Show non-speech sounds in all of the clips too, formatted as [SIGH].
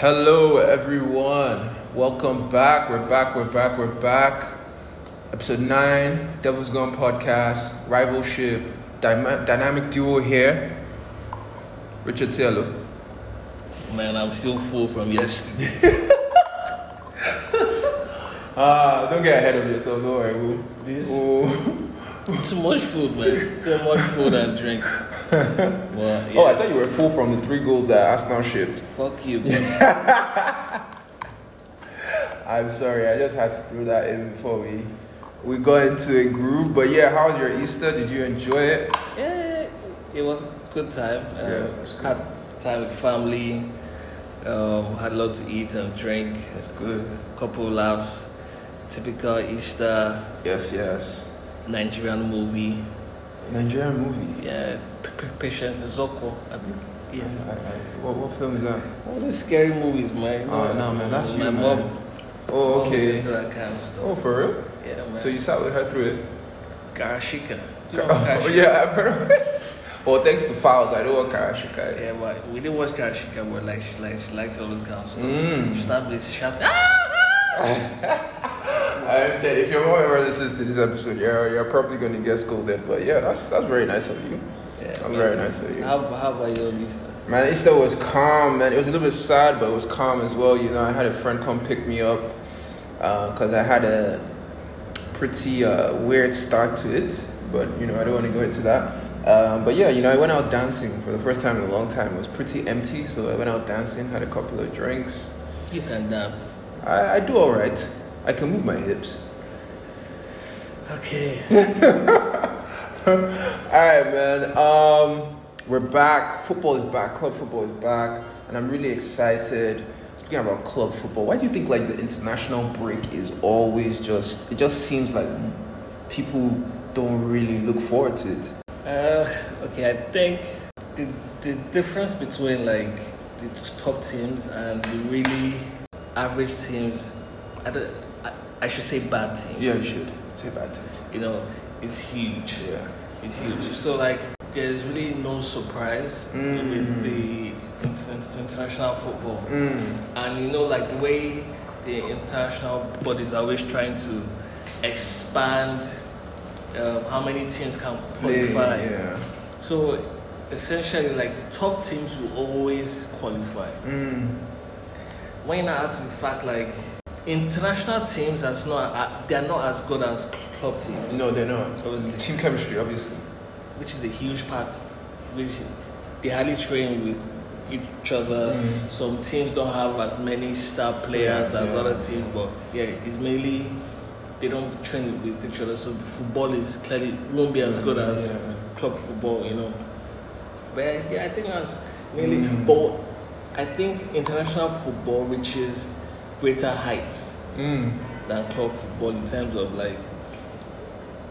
Hello, everyone. Welcome back. We're back. We're back. We're back. Episode nine, Devil's Gunn podcast, rivalship, dyma- dynamic duo here. Richard, say hello. Man, I'm still full from yesterday. [LAUGHS] Ah, don't get ahead of yourself. Don't worry. We'll, This- we'll- [LAUGHS] Too much food, man. Too much food and drink. Well, yeah. Oh, I thought you were full from the three goals that Arsenal shipped. Fuck you. [LAUGHS] I'm sorry. I just had to throw that in before we we got into a groove. But yeah, how was your Easter? Did you enjoy it? yeah, it was a good time. Uh, Yeah, that's good. Had time with family. Um, had a lot to eat and drink. That's good. A Couple laughs. Typical Easter Yes, yes. Nigerian movie. Nigerian movie. Yeah, Patience Ozokwor. I think. Yes. I, I, what, what film is that? All these scary movies, man. Oh, no, man, that's you, mom. man. Oh, mom okay. Kind of. Oh, for real? Yeah, man. So you sat with her through it? Karashika. You know [LAUGHS] Oh, yeah, I've heard. [LAUGHS] Well, thanks to Files, I know what Karashika is. Yeah, but we didn't watch Karashika, but like she like she likes all this kind of stuff. Mm. She started shouting. Ah! [LAUGHS] If your mom ever listens to this episode, you're, you're probably going to get scolded. But yeah, that's that's very nice of you. Yeah, That's very nice of you. How, how about your Easter? Man, Easter was calm, man. It was a little bit sad, but it was calm as well. You know, I had a friend come pick me up because I had a pretty uh, weird start to it. But, you know, I don't want to go into that. Um, but yeah, you know, I went out dancing for the first time in a long time. It was pretty empty, so I went out dancing, had a couple of drinks. You can dance. I, I do all right. I can move my hips. Okay. [LAUGHS] All right, man. Um, we're back. Football is back. Club football is back, and I'm really excited. Speaking about club football, why do you think like the international break is always just? It just seems like people don't really look forward to it. Uh, okay, I think the the difference between like the top teams and the really average teams, I, don't, I, I should say bad teams. Yeah, you should say bad things. You know, it's huge. Yeah. It's huge. So like, there's really no surprise Mm. with the international football. Mm. And you know, like the way the international bodies are always trying to expand um, how many teams can Play. qualify. Yeah. So essentially, like the top teams will always qualify. Mm. When you add to the fact, like international teams, as not uh, they are not as good as club teams. No, they're not. Obviously. Team chemistry, obviously. which is a huge part. Which they hardly train with each other. Mm. Some teams don't have as many star players Players, as yeah. other teams, but yeah, it's mainly they don't train with each other. So the football is clearly won't be as good as Yeah. club football, you know. But yeah, I think that's mainly. Mm. But I think international football reaches greater heights Mm. than club football in terms of like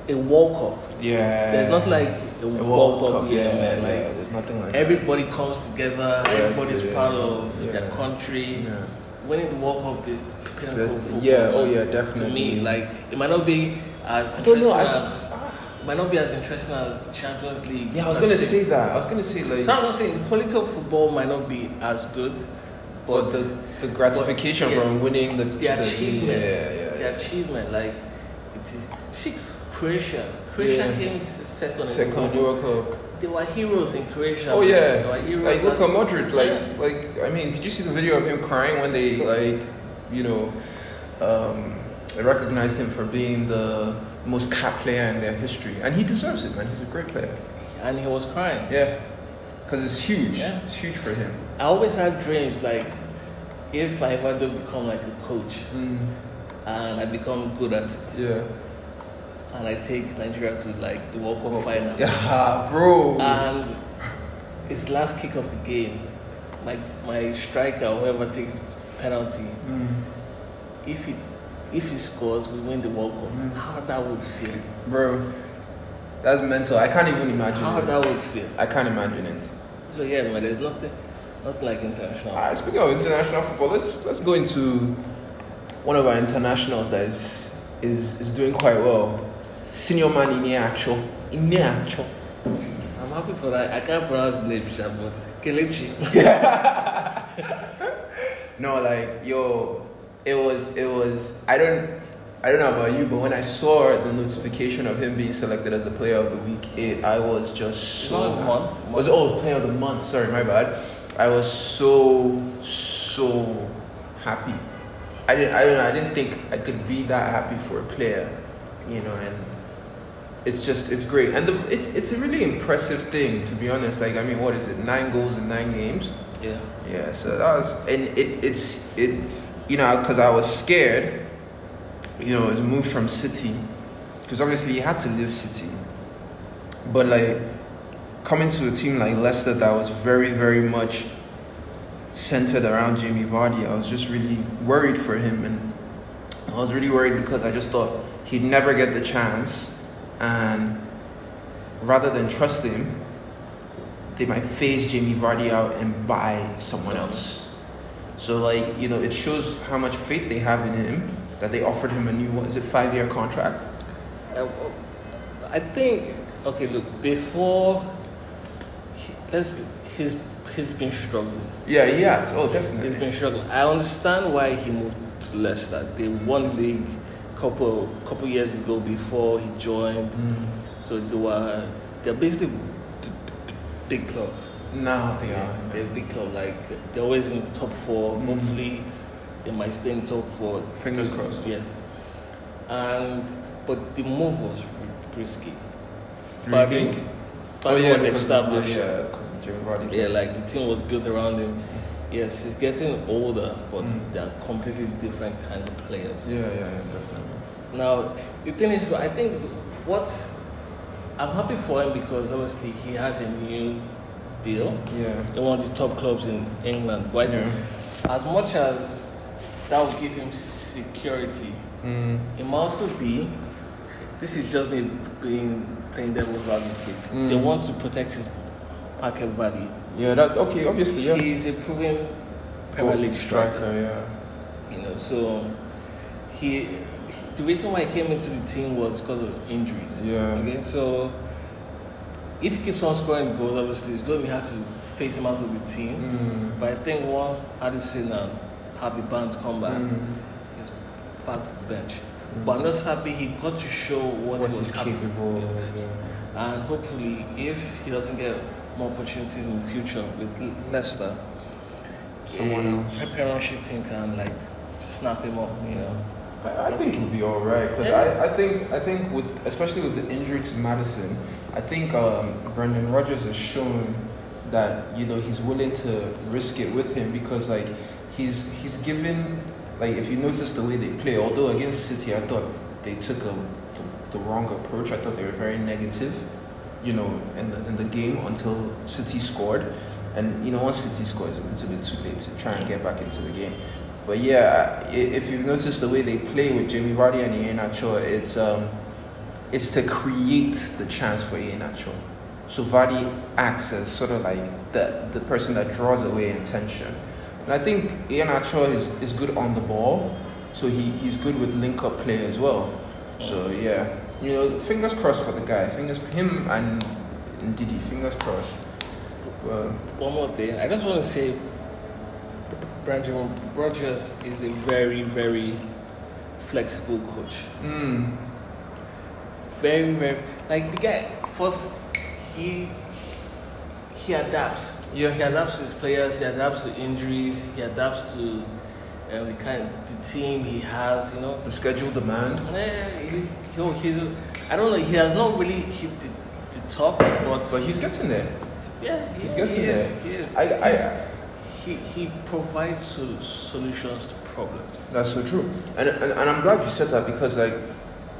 a World Cup. Yeah. There's not like a, A World, Cup, yeah, yeah, man. Like yeah, there's nothing like that. everybody comes together, Yeah, everybody's yeah, proud of their country. Yeah. Winning the World Cup is the pinnacle football. yeah, oh, yeah, To definitely. me, like it might not be as I don't know. interesting I, as might not be as interesting as the Champions League. yeah, I was gonna say that. I was gonna say like. So I'm not saying the quality of football might not be as good, but, the, the gratification but, yeah, from winning the, the the achievement, yeah, yeah, the achievement, like it is. See, Croatia, Croatia came second. Second World Euro Cup. They were heroes in Croatia. Oh yeah, they were heroes. like look at Modric. Like like I mean, did you see the video of him crying when they like, you know, um, they recognized him for being the most cap player in their history, and he deserves it, man. He's a great player. and he was crying. Yeah, because it's huge. Yeah. It's huge for him. I always had dreams like if I ever do become like a coach and I become good at it Yeah. and I take Nigeria to like the World Cup final [LAUGHS] Yeah, bro. and it's last kick of the game. My my striker, whoever takes the penalty, Mm. if he if he scores, we win the World Cup. Mm. How that would feel? Bro, that's mental. I can't even imagine. How it. that would feel? I can't imagine it. So yeah, man, there's nothing, not like international. All right, speaking of international football, let's let's go into one of our internationals that is is, is doing quite well. Senior man Ineacho. Ineacho. I'm happy for that. I can't pronounce the name, but Kelechi. [LAUGHS] no, like yo, it was it was. I don't I don't know about you, but when I saw the notification of him being selected as the player of the week, it I was just so. Month. Oh, was oh player of the month? Sorry, my bad. I was so so happy. I didn't I don't know. I didn't think I could be that happy for a player, you know, and it's just it's great and the, it's it's a really impressive thing to be honest. Like I mean, what is it? Nine goals in nine games. Yeah. Yeah, so that was, and it, it's, it, you know, because I was scared, you know, his move from City, because obviously he had to leave City, but like coming to a team like Leicester that was very, very much centered around Jamie Vardy, I was just really worried for him, and I was really worried because I just thought he'd never get the chance, and rather than trust him, they might phase Jamie Vardy out and buy someone else. So like you know, it shows how much faith they have in him that they offered him a new what is it five year contract. Uh, I think okay. Look, before he, let's be, he's he's been struggling. Yeah, he has. Oh, he's been struggling. I understand why he moved to Leicester. They won league couple couple years ago before he joined. Mm. So they were they're basically big club. No, they are. They're a big club. Like they're always in top four. Mm. Hopefully, they might stay in top four. Fingers crossed. Yeah. And but the move was risky. You But I think? think Oh yeah, was established. Yeah, Jamie Vardy. Yeah, like the team was built around him. Yes, he's getting older, but Mm. they're completely different kinds of players. Yeah, yeah, yeah, definitely. Now, the thing is, I think what I'm happy for him because obviously he has a new deal Yeah. in one of the top clubs in England. But Yeah. as much as that will give him security, Mm. it might also be this is just me being playing devil's advocate. Mm. They want to protect his market value. Yeah, that okay. Obviously, yeah. He's a proven Premier League striker. Yeah. You know, so he the reason why he came into the team was because of injuries. Yeah. Okay, so if he keeps on scoring goals, obviously it's going to have to face him out of the team. Mm. But I think once Maddison and Harvey Barnes come back, Mm. he's back to the bench. But I'm just happy he got to show what, What he was he's capable of. Yeah. And hopefully, if he doesn't get more opportunities in the future with Le- Leicester, Someone a else. Premiership team can like snap him up. You know. I, I think he'll be all right because Yeah. I, I think I think with especially with the injury to Maddison, I think um, Brendan Rodgers has shown that you know he's willing to risk it with him because like he's he's given like if you notice the way they play, although against City I thought they took a the, the wrong approach. I thought they were very negative, you know, in the in the game until City scored, and you know once City scores, it's a little bit too late to try and get back into the game. But yeah, if you've noticed the way they play with Jamie Vardy and Iheanacho, it's um, it's to create the chance for Iheanacho. So Vardy acts as sort of like the the person that draws away intention. And I think Iheanacho is, is good on the ball, so he, he's good with link up play as well. So yeah, you know, fingers crossed for the guy. Fingers him and Didi. Fingers crossed. Well, One more thing, I just want to say, Brendan Rodgers is a very, very flexible coach. mm, Very, very like the guy. First, he he adapts. Yeah. He adapts to his players. He adapts to injuries. He adapts to um, the kind of the team he has. You know. the schedule demand. Eh, he, he, he's. I don't know. He has not really hit the, the top, but But he's getting there. yeah, he, He's getting he is. there. He is. I, I, he, he provides sol- solutions to problems. That's so true, and, and and I'm glad you said that because like,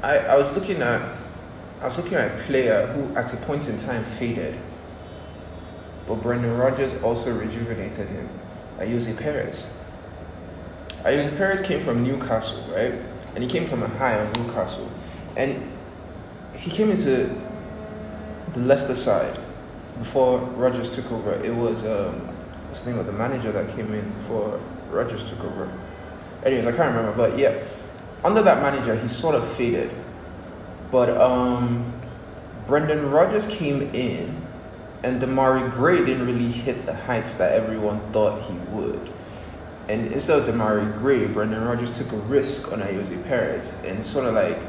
I I was looking at, I was looking at a player who at a point in time faded. But Brendan Rodgers also rejuvenated him. Ayoze Perez. Ayoze Perez came from Newcastle, right? And he came from a high on Newcastle, and he came into the Leicester side before Rodgers took over. It was um, what's the name of the manager that came in before Rodgers took over? Anyways, I can't remember, but yeah, under that manager, he sort of faded. But um, Brendan Rodgers came in, and Demarai Gray didn't really hit the heights that everyone thought he would. and instead of Demarai Gray, Brendan Rodgers took a risk on Ayoze Perez and sort of like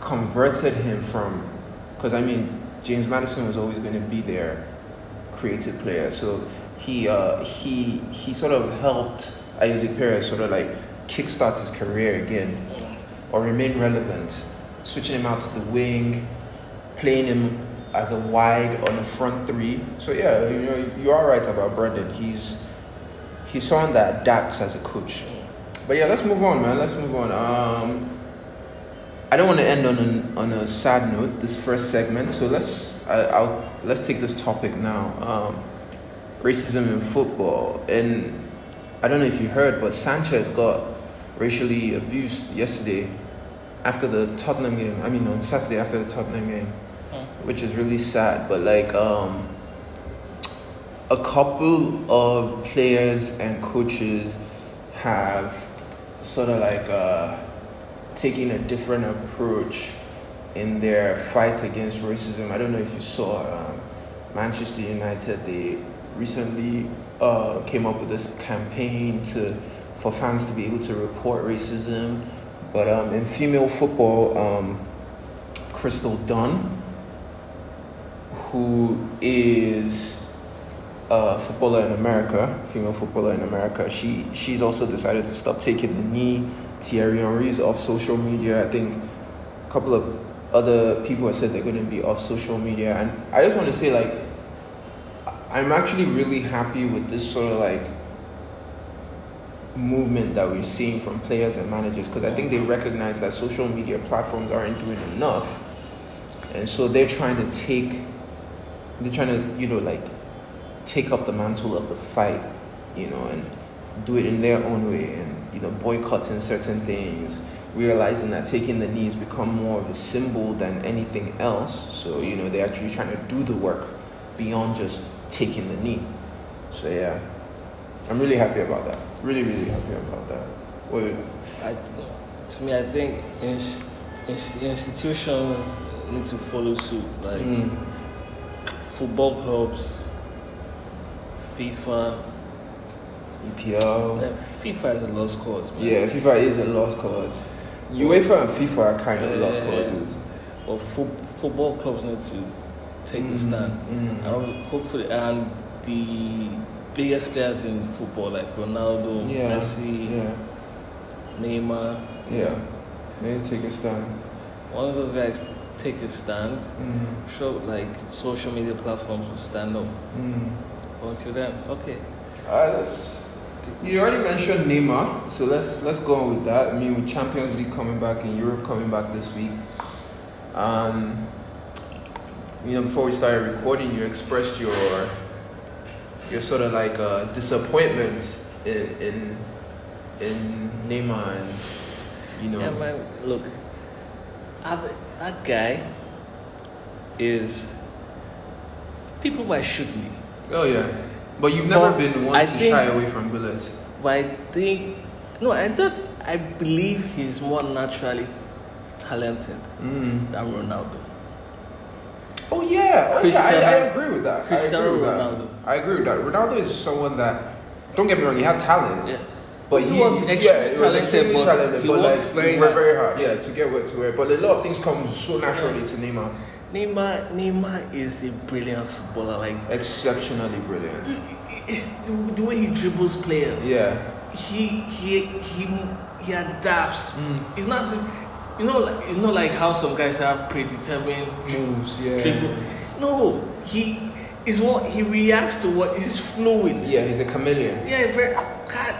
converted him from, because I mean, James Maddison was always going to be their creative player. So he uh, he he sort of helped Ayoze Perez sort of like kickstart his career again or remain relevant, switching him out to the wing, playing him as a wide on the front three. So yeah, you know you are right about Brendan. He's he's someone that adapts as a coach. But yeah, let's move on, man. Let's move on. Um, I don't want to end on an, on a sad note. This first segment, so let's I, I'll let's take this topic now. Um, racism in football, and I don't know if you heard, but Sanchez got racially abused yesterday after the Tottenham game. I mean, on Saturday after the Tottenham game, which is really sad. But like, um, a couple of players and coaches have sort of like uh, taking a different approach in their fight against racism. I don't know if you saw um, Manchester United. They recently uh, came up with this campaign to for fans to be able to report racism. But um, in female football, um, Crystal Dunn, who is a footballer in America, female footballer in America, she she's also decided to stop taking the knee. Thierry Henry is off social media. I think a couple of other people have said they're going to be off social media, and I just want to say like I'm actually really happy with this sort of like movement that we're seeing from players and managers because I think they recognize that social media platforms aren't doing enough. And so they're trying to take they're trying to, you know, like take up the mantle of the fight, you know, and do it in their own way and, you know, boycotting certain things, realizing that taking the knees become more of a symbol than anything else. So, you know, they're actually trying to do the work beyond just taking the knee. So yeah. I'm really happy about that. Really, really happy about that. I, to me, I think inst- inst- institutions need to follow suit. Like Mm. Football clubs, FIFA. EPL. Yeah, FIFA is a lost cause, man. Yeah, FIFA is a lost cause. UEFA and FIFA are kind of lost causes. But fo- football clubs need to take a Mhm, stand. mhm. And hopefully, and the biggest players in football like Ronaldo, Yeah. Messi, Yeah. Neymar. Yeah. they need to take a stand. Once those guys take a stand, Mm. sure, like social media platforms will stand up. Mm. Until then, okay. Alright, let's. You already mentioned Neymar, so let's let's go on with that. I mean, with Champions League coming back and Europe coming back this week, um, you know, before we started recording, you expressed your your sort of like uh, disappointment in in in Neymar, and you know, Yeah, man. Look, I've, that guy is. People might shoot me, oh yeah, but you've never But been one I to think- shy away from bullets. but I think no, I don't. I believe he's more naturally talented Mm. than Ronaldo. Oh yeah, oh, yeah I, I agree with that. Cristiano I agree with Ronaldo. That. I agree with that. Ronaldo is someone that, don't get me wrong, he had talent, Yeah, but He he, was yeah, extremely was talented, talented, he but works like, very hard. very hard, yeah, to get where to where. But a lot of things come so naturally to Neymar. Neymar. Neymar is a brilliant footballer. Like Exceptionally brilliant. the way he dribbles players. Yeah. he he he he adapts. Mm. It's not you know like it's not like how some guys have predetermined Moves, yeah. dribble. No, he is what he reacts to what is [LAUGHS] fluid. Yeah, he's a chameleon. Yeah, very God,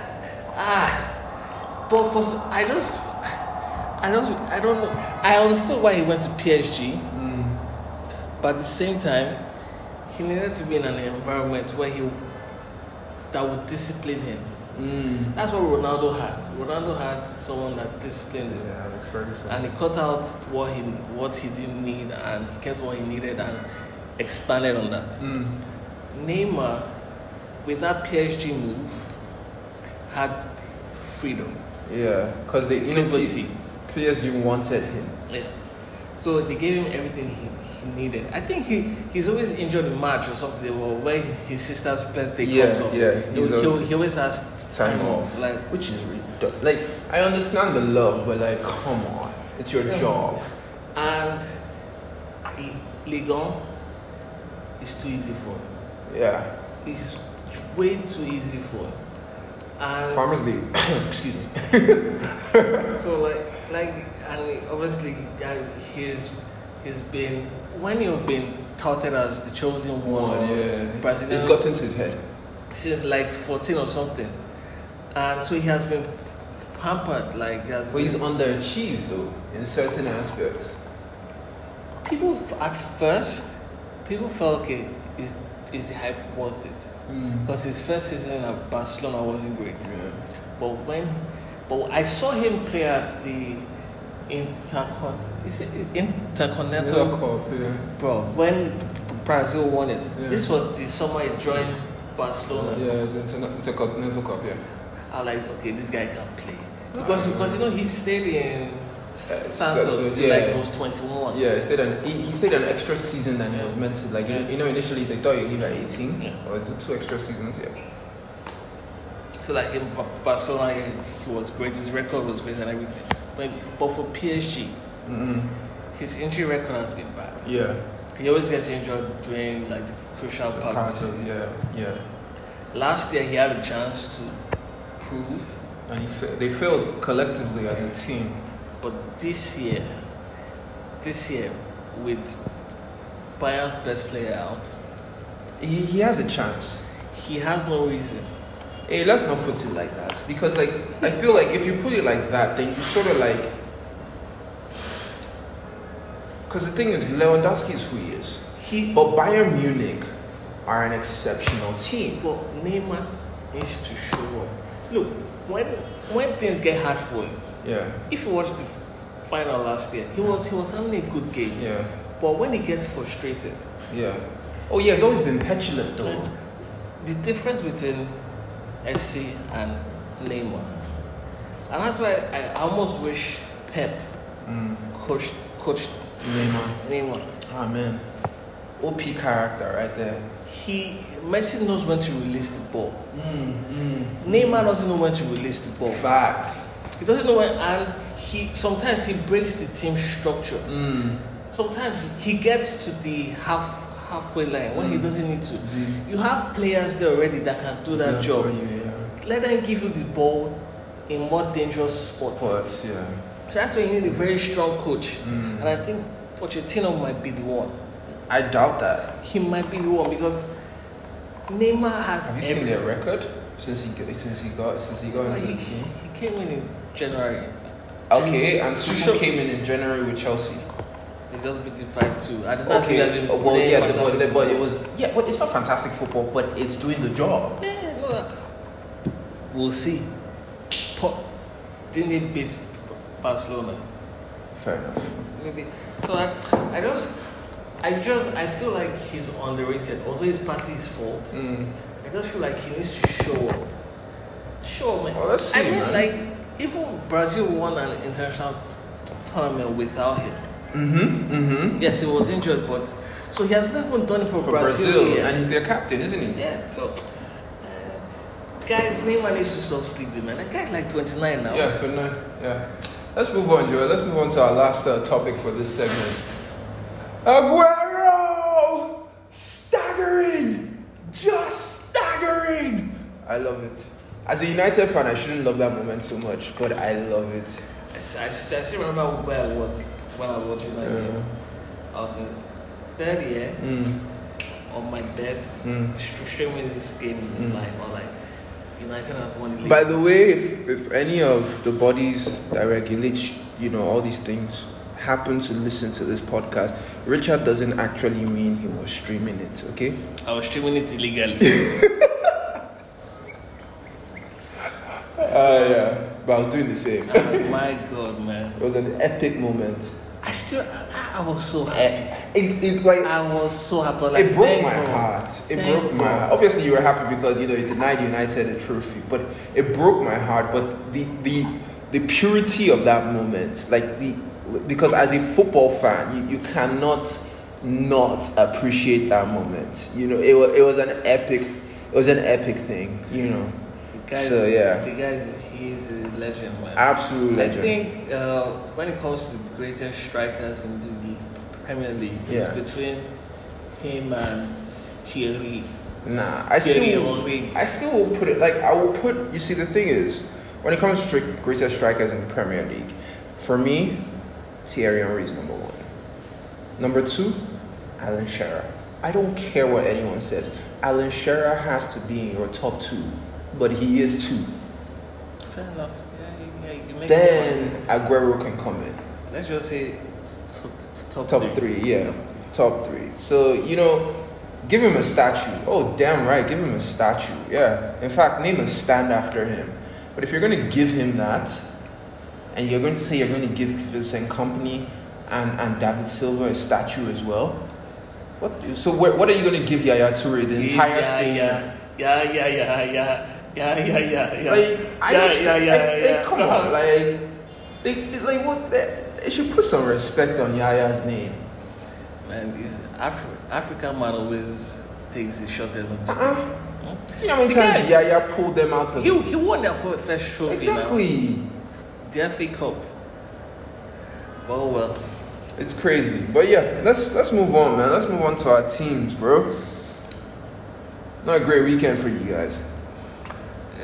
ah. But for I just I don't I don't know. I understood why he went to PSG, Mm. but at the same time, he needed to be in an environment where he that would discipline him. Mm. That's what Ronaldo had. Ronaldo had someone that disciplined him. Yeah, Alex Ferguson. And he cut out what he what he didn't need and he kept what he needed and expanded on that. Mm. Neymar, with that PSG move, had freedom, Yeah, because know, liberty. PSG wanted him. Yeah. So they gave him everything he, he needed. I think he he's always injured in March or something, or when his sister's birthday Yeah, comes up. yeah, He, he, always- he always has Time time, off. off. Like Which is ridiculous. Like, I understand the love, but like, come on. It's your Yeah. job. and Ligue 1 is too easy for him. Yeah. It's way too easy for him. And Farmers League. [COUGHS] Excuse me. [LAUGHS] So like, like, and obviously, he's he's been when you've been touted as the chosen one, yeah. Brazilian It's got into his head. since like fourteen or something, and so he has been pampered. Like, he has But he's been- underachieved though in certain aspects. people f- at first, people felt okay, is is the hype worth it? Because his first season at Barcelona wasn't great, Yeah. but when, but I saw him play at the Intercont, is it Intercontinental Cup, yeah. Bro, when Brazil won it, Yeah. this was the summer he joined Barcelona. Yeah, it's Inter- Intercontinental Cup, yeah. I like, okay, this guy can play because because you know he stayed in Santos Santos, till like he was twenty one. Yeah, he stayed an he, he stayed an extra season than he was meant to. Like you, Yeah. you know, initially they thought you leave at eighteen, Yeah. or is it two extra seasons? Yeah. So like in Ba- Barcelona, he, was great. His record was great and everything. But but for PSG, mm his injury record has been bad. Yeah. He always gets injured during like the crucial So parts. Yeah, yeah. Last year he had a chance to prove, And he fa- they failed collectively as a team. But this year, this year with Bayern's best player out, He, he has a chance. he has no reason. Hey, let's not put it like that because, like, I feel like if you put it like that, then you sort of like. Because the thing is, Lewandowski is who he is, He but Bayern Munich are an exceptional team. but Neymar needs to show up. Look, when when things get hard for him, Yeah, if you watch the final last year, he was he was having a good game. yeah, But when he gets frustrated, yeah. Oh yeah, he's always been petulant though. the difference between SC and Neymar, and that's why I almost wish Pep Mm. coached coached Neymar. Neymar. Ah man, OP character right there. He Messi knows when to release the ball. Mm, mm. Neymar doesn't know when to release the ball. Facts. He doesn't know when, and he sometimes he breaks the team structure. Mm. Sometimes he gets to the half halfway line when he Mm. doesn't need to. You have players there already that can do that Yeah, job. you, yeah. Let them give you the ball in more dangerous spots. But yeah. So that's why you need a very strong coach. Mm. And I think Pochettino might be the one. I doubt that. He might be the one because Neymar has Have you seen their record since he got- since he got since he got into he, the team? he came in in January. Okay, and Tuchel came in in January with Chelsea. He just beat it 5 2. I did not think Okay, that uh, well, yeah, the, but, the, but it was yeah, but it's not fantastic football, but it's doing the job. Yeah, yeah, no, no. We'll see. Po- didn't they beat Barcelona? Fair enough. Maybe. So I, I just, I just, I feel like he's underrated. Although it's partly his fault, Mm. I just feel like he needs to show up. Show up, man. Well, let's see, I mean, man. like even Brazil won an international tournament without him. Mm-hmm. Mm-hmm. Yes, he was injured, but so he has not even done it for, For Brazil, Brazil, yet. and he's their captain, isn't he? Yeah, so uh, guys, Neymar needs to stop sleeping, man. That guy's like 29 now. Yeah, 29. Yeah. Let's move on, Joel. Let's move on to our last uh, topic for this segment. Aguero! Staggering! Just staggering! I love it. As a United fan, I shouldn't love that moment so much, but I love it. I still remember where I was when I was watching that Yeah. game. I was in third year Mm, on my bed, mm. streaming this game Mm. live. I was like, United have won league. By the way, if, if any of the bodies that regulate, you know, all these things happen to listen to this podcast, Richard doesn't actually mean he was streaming it, okay? I was streaming it illegally. [LAUGHS] Uh, yeah, but I was doing the same. I'm my God, man. It was an epic moment. I still, I, I was so happy. Eh, It, it, like, I was so happy. Like, it broke my God. heart. It Thank broke my heart. Obviously, you were happy because you know it denied United a trophy, but it broke my heart. But the the the purity of that moment, like the because as a football fan, you, you cannot not appreciate that moment. You know, it was it was an epic, it was an epic thing. You know, The guy, So, yeah. the guy, he's a legend, man. absolute I think uh, when it comes to the greatest strikers in the Premier League, Yeah. it's between him and Thierry. Nah, I Thierry still. I still will put it like I will put. You see, the thing is, when it comes to greatest strikers in the Premier League, for me, Thierry Henry is number one. Number two, Alan Shearer. I don't care what anyone says. Alan Shearer has to be in your top two, but he is too. Fair enough. Yeah, yeah, you make Then. Aguero can come in. let's just say top, top, Top three, yeah. Top three. So, you know, give him a statue. Oh, damn right, give him a statue. Yeah. In fact, name a stand after him. But if you're going to give him that, and you're going to say you're going to give Vincent Kompany and, and David Silva a statue as well, what? So, what, what are you going to give Yaya Toure? The entire yeah, stadium? Yeah, yeah, yeah, yeah, yeah, yeah, yeah, yeah, yeah. Like, I yeah, just, yeah, yeah, like, yeah. like, come on, uh-huh. like, they, they- like, what? They, they should put some respect on Yaya's name. Man, he's Afri- African man always takes the shot at the uh-huh. stage. Uh-uh. You know how many The times Yaya pulled them out of He, he won their first trophy. Exactly. Now. The FA Cup. Oh well. It's crazy. But yeah, let's let's move on, man. Let's move on to our teams, bro. Not a great weekend for you guys.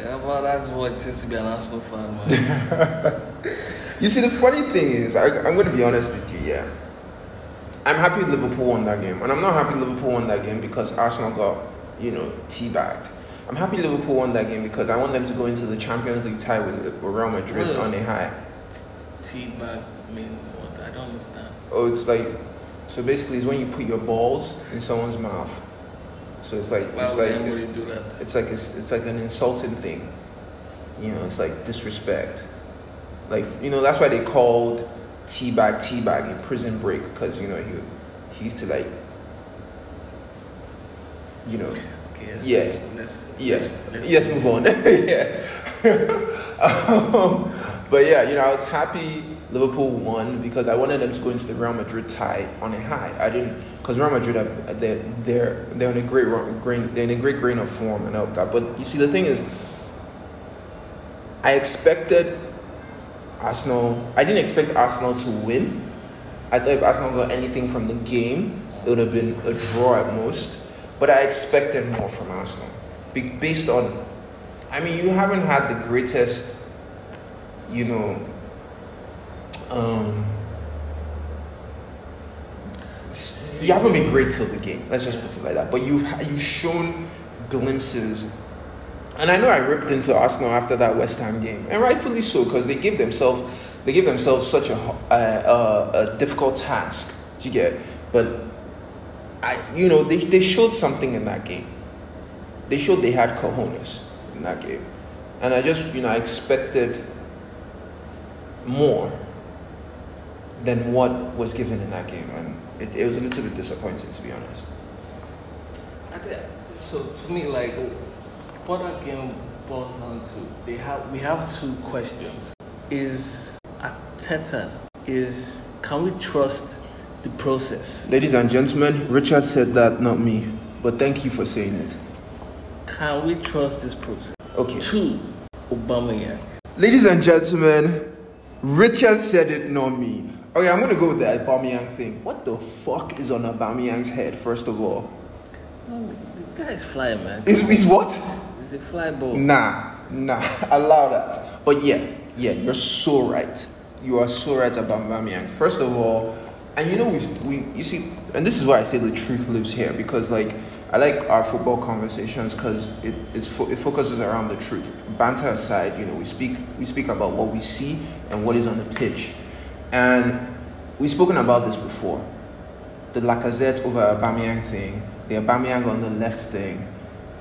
Yeah, well, that's what it is to be an Arsenal fan, man. You see, the funny thing is, I, I'm going to be honest with you, yeah. I'm happy Liverpool won that game. And I'm not happy Liverpool won that game because Arsenal got, you know, teabagged. I'm happy Liverpool won that game because I want them to go into the Champions League tie with, with Real Madrid What on a high. T-bag mean what? I don't understand. Oh, it's like, so basically, it's when you put your balls in someone's mouth. So it's like, Why it's like, it's, it's like it's, it's like an insulting thing. You know it's like disrespect. Like you know that's why they called teabag teabag in prison break because you know he he used to like you know Okay, yes, Yeah. let's, let's, yes. Let's, yes move on. [LAUGHS] Yeah. [LAUGHS] Um, but yeah you know i was happy liverpool won because i wanted them to go into the real madrid tie on a high. I didn't because real madrid are, they're, they're they're in a great grain they're in a great grain of form and all that. But you see the thing is i expected arsenal i didn't expect arsenal to win. I thought if arsenal got anything from the game it would have been a draw at most. But i expected more from arsenal based on I mean, you haven't had the greatest, you know, um, you haven't been great till the game. Let's just put it like that. But you've you've shown glimpses, and I know I ripped into Arsenal after that West Ham game, and rightfully so, because they gave themselves they gave themselves such a uh, a difficult task. to get? But I, you know, they they showed something in that game. They showed they had cojones in that game. And I just, you know, I expected more than what was given in that game. And it, it was a little bit disappointing, to be honest. Think, so to me, like, what that game boils down to, they have we have two questions. Is Arteta is can we trust the process? Ladies and gentlemen, Richard said that, not me. But thank you for saying it. Can we trust this process? Okay. Two, Aubameyang. Ladies and gentlemen, Richard said it, not me. Okay, I'm gonna go with the Aubameyang thing. What the fuck is on Aubameyang's head, first of all? Oh, the guy is flying, man. Is, is what? He's a fly ball. Nah, nah, [LAUGHS] allow that. But yeah, yeah, you're so right. You are so right about Bamiyang. First of all, and you know we've we you see, and this is why I say the truth lives here because like I like our football conversations because it fo- it focuses around the truth. Banter aside, you know we speak we speak about what we see and what is on the pitch, and we've spoken about this before. The Lacazette over Aubameyang thing, the Aubameyang on the left thing,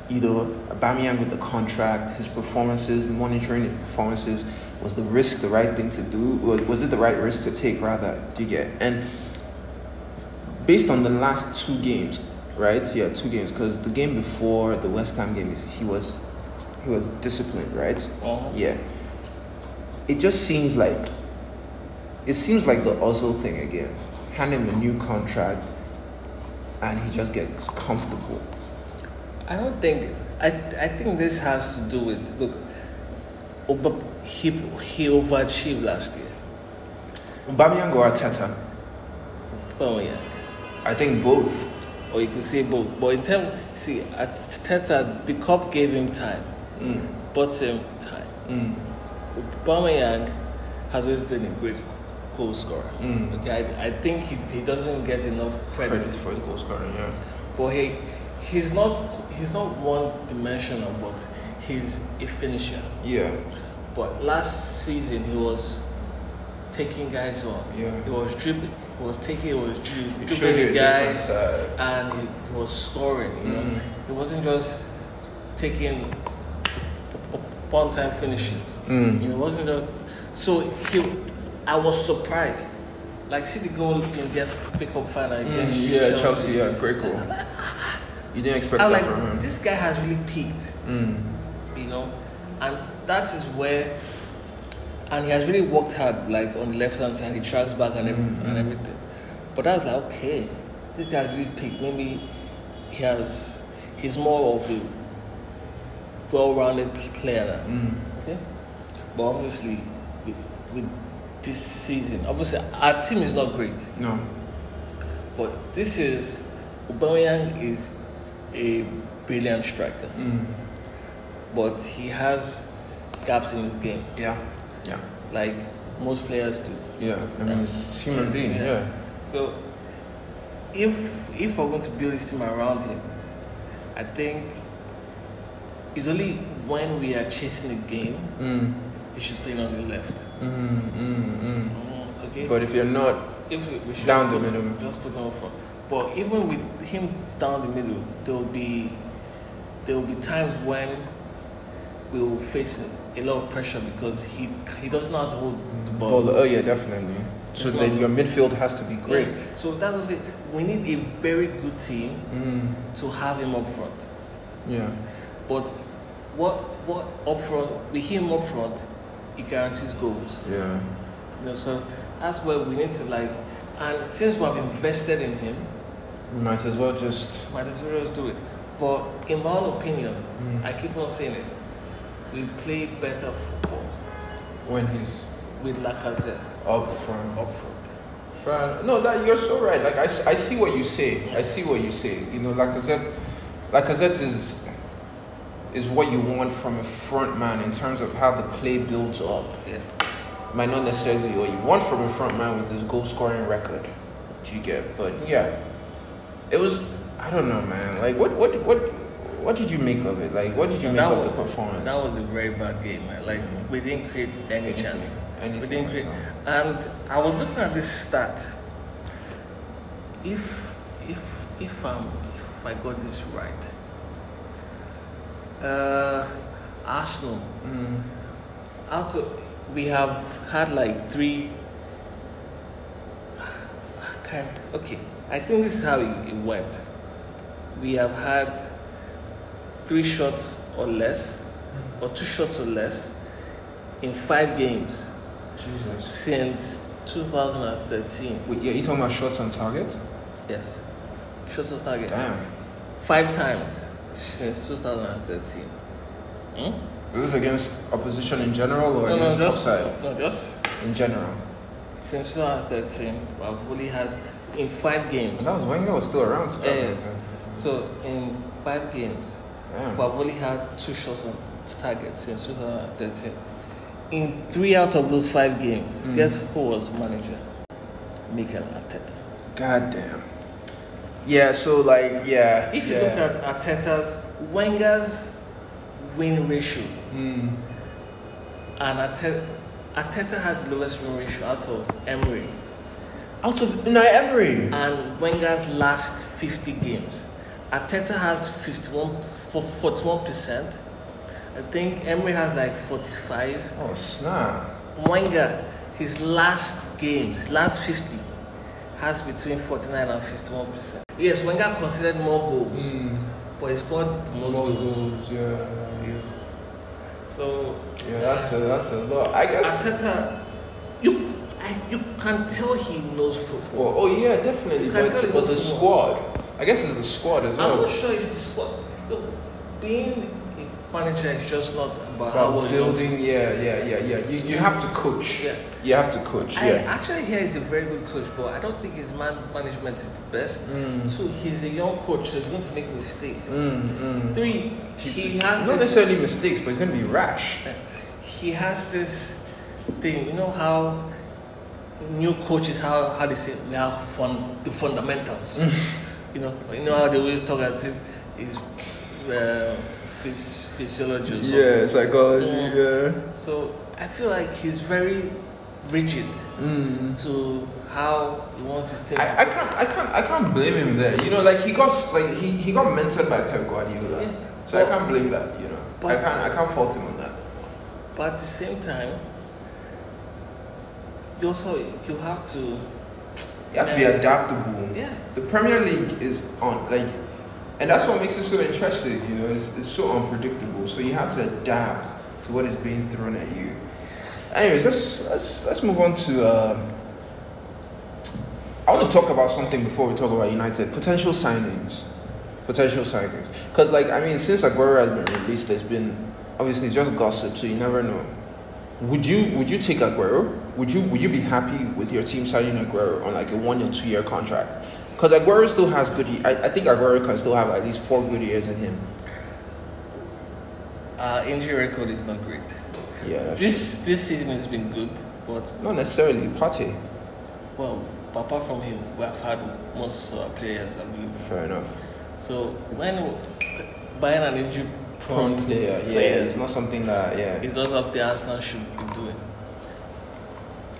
you know, Aubameyang with the contract, his performances, monitoring his performances, was the risk the right thing to do? Was, was it the right risk to take, rather? Do you get? And based on the last two games, right? Yeah, two games, because the game before the West Ham game, is he was he was disciplined, right? Uh-huh. Yeah. It just seems like it seems like the Ozil thing again. Hand him a new contract, and he just gets comfortable. I don't think. I I think this has to do with look. He he overachieved last year. Aubameyang or Arteta? Oh yeah. I think both. Or you could say both. But in terms, see, at Teta, the cup gave him time, Mm. bought him time. Mm. Aubameyang has always been a great goal scorer. Mm. Okay, I, I think he, he doesn't get enough credit, Credit for the goal scoring, yeah. but he he's not he's not one dimensional, but he's a finisher. Yeah, But last season he was taking guys on. yeah. He was dribbling. He was taking. He was dri- It dribbling the guys, and he, he was scoring. You know, Mm. he wasn't just taking one-time finishes. Mm. You know, it wasn't just. So he, I was surprised. Like see the goal in their pick-up final against Mm, yeah, Chelsea. yeah, great goal. [LAUGHS] You didn't expect I was that from him. this guy has really peaked. Mm. you know, and that is where, and he has really worked hard, like on the left hand side, he tracks back and, every, Mhm. and everything. But I was like, okay, this guy really picked. Maybe he has, he's more of a well-rounded player now. Mm. Okay, but obviously, with, with this season, obviously our team is not great, No. but this is Aubameyang is a brilliant striker, Mm. but he has gaps in his game. Yeah. Yeah. like most players do. Yeah. I mean, it's a human being. Yeah. Yeah. So if if we're going to build this team around him, I think it's only when we are chasing the game Mm. he should play on the left. Mm. Mm. Mm. Mm, okay. But if you're not, if we, we should down the put, middle. just put him up front. But even with him down the middle, there will be there will be times when we will face a lot of pressure because he he doesn't know how to hold the ball. ball, oh yeah, definitely. So then your midfield has to be great. Yeah. So that's what I'm saying. We need a very good team Mm. to have him up front. Yeah. But what what up front with him up front, he guarantees goals. Yeah. You know, so that's where we need to like and since we have invested in him, We might as well just. might as well just do it. But in my own opinion, Mm. I keep on saying it. We play better football When he's with Lacazette up front. up front. Fran, no, that you're so right. Like I, I see what you say. I see what you say. You know, Lacazette, Lacazette is is what you want from a front man in terms of how the play builds up. Yeah. Might not necessarily be what you want from a front man with his goal scoring record. Do you get? But yeah, it was. I don't know, man. Like, what, what, what, what did you make of it? Like, what did you make of was- the performance? That was a very bad game, man. Like we didn't create any Anything. chance. Anything. We didn't create. And I was looking at this stat. If if if um if I got this right, uh, Arsenal Mm. out of we have had like three. Okay, I think this is how it, it went. We have had three shots or less, or two shots or less, in five games Jesus. since 2013. Wait, yeah, you talking about shots on target? Yes, shots on target Damn. five times since 2013. Hmm? Is this against opposition in general or No, no, against top side? no, just In general. since 2013. I've only had in five And games. that was Wenger was still around 2010. So in five games, Damn. I've only had two shots on target since 2013. In three out of those five games, Mm. guess who was manager? Mikel Arteta. God damn. Yeah, so like, yeah. If you yeah. look at Arteta's, Wenger's win ratio, Mm. and Arteta, Arteta has the lowest win ratio out of Emery, Out of Unai Emery. and Wenger's last 50 games. Arteta has 51, for 41%. I think Emery has like 45. Oh, snap. Wenger, his last games, last 50, has between 49 and 51%. Yes, Wenger considered more goals, Mm. but he scored the most More goals. goals, yeah. yeah. So, Yeah, that's a, that's a lot. I guess. Arteta, you, I you can tell he knows football. Well, oh yeah, definitely. You can tell But, he but the knows squad, I guess it's the squad as well. I'm not sure it's the squad. Look, being a manager is just not about building, yeah, yeah, yeah, yeah. You, you have to coach. Yeah. You have to coach. I Yeah. actually hear he's a very good coach, but I don't think his man management is the best. Mm. So he's a young coach, so he's going to make mistakes. Mm, mm. Three, he has not necessarily mistakes, but he's gonna be rash. He has this thing. You know how new coaches how how they say they have fun the fundamentals. [LAUGHS] you know, you know how they always talk as if it's uh, phys- physiology or something. Yeah, psychology. Yeah. Yeah. So I feel like he's very rigid Mm. to how he wants his team. I, I can't I can't I can't blame him there. You know, like he got like he, he got mentored by Pep Guardiola. Yeah. So I can't blame that, you know. I can't I can't fault him on that. But at the same time, you also you have to You have to be adaptable. yeah The Premier League is on like and that's what makes it so interesting, you know, it's, it's so unpredictable. So you have to adapt to what is being thrown at you. Anyways, let's let's let's move on to um, I want to talk about something before we talk about United. Potential signings. Potential signings. Because like I mean since Aguero has been released there's been obviously just gossip, so you never know. Would you would you take Aguero? Would you would you be happy with your team signing Aguero on like a one or two year contract? Because Aguero still has good. I, I think Aguero can still have at least four good years in him. uh, injury record is not great. Yeah, This this season has been good, but not necessarily Partey. well, apart from him, we have had most uh, players available. Fair enough. So when buying an injury Prone prone player, yeah, it's not something that yeah. is not something Arsenal should be doing.